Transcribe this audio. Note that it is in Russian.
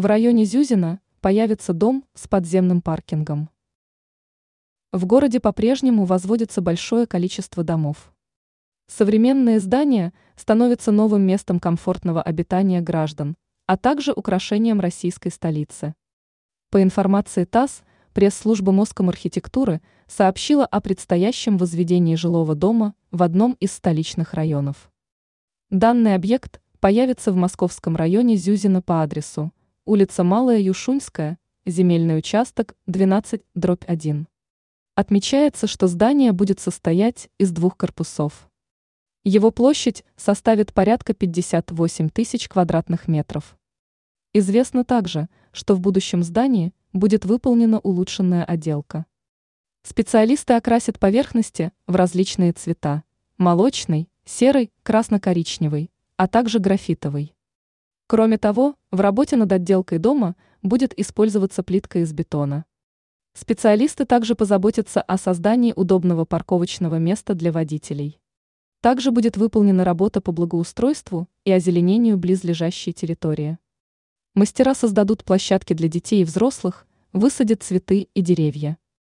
В районе Зюзина появится дом с подземным паркингом. В городе по-прежнему возводится большое количество домов. Современные здания становятся новым местом комфортного обитания граждан, а также украшением российской столицы. По информации ТАСС, пресс-служба Москомархитектуры сообщила о предстоящем возведении жилого дома в одном из столичных районов. Данный объект появится в московском районе Зюзина по адресу улица Малая Юшуньская, земельный участок 12, дробь 1. Отмечается, что здание будет состоять из двух корпусов. Его площадь составит порядка 58 тысяч квадратных метров. Известно также, что в будущем здании будет выполнена улучшенная отделка. Специалисты окрасят поверхности в различные цвета – молочный, серый, красно-коричневый, а также графитовый. Кроме того, в работе над отделкой дома будет использоваться плитка из бетона. Специалисты также позаботятся о создании удобного парковочного места для водителей. Также будет выполнена работа по благоустройству и озеленению близлежащей территории. Мастера создадут площадки для детей и взрослых, высадят цветы и деревья.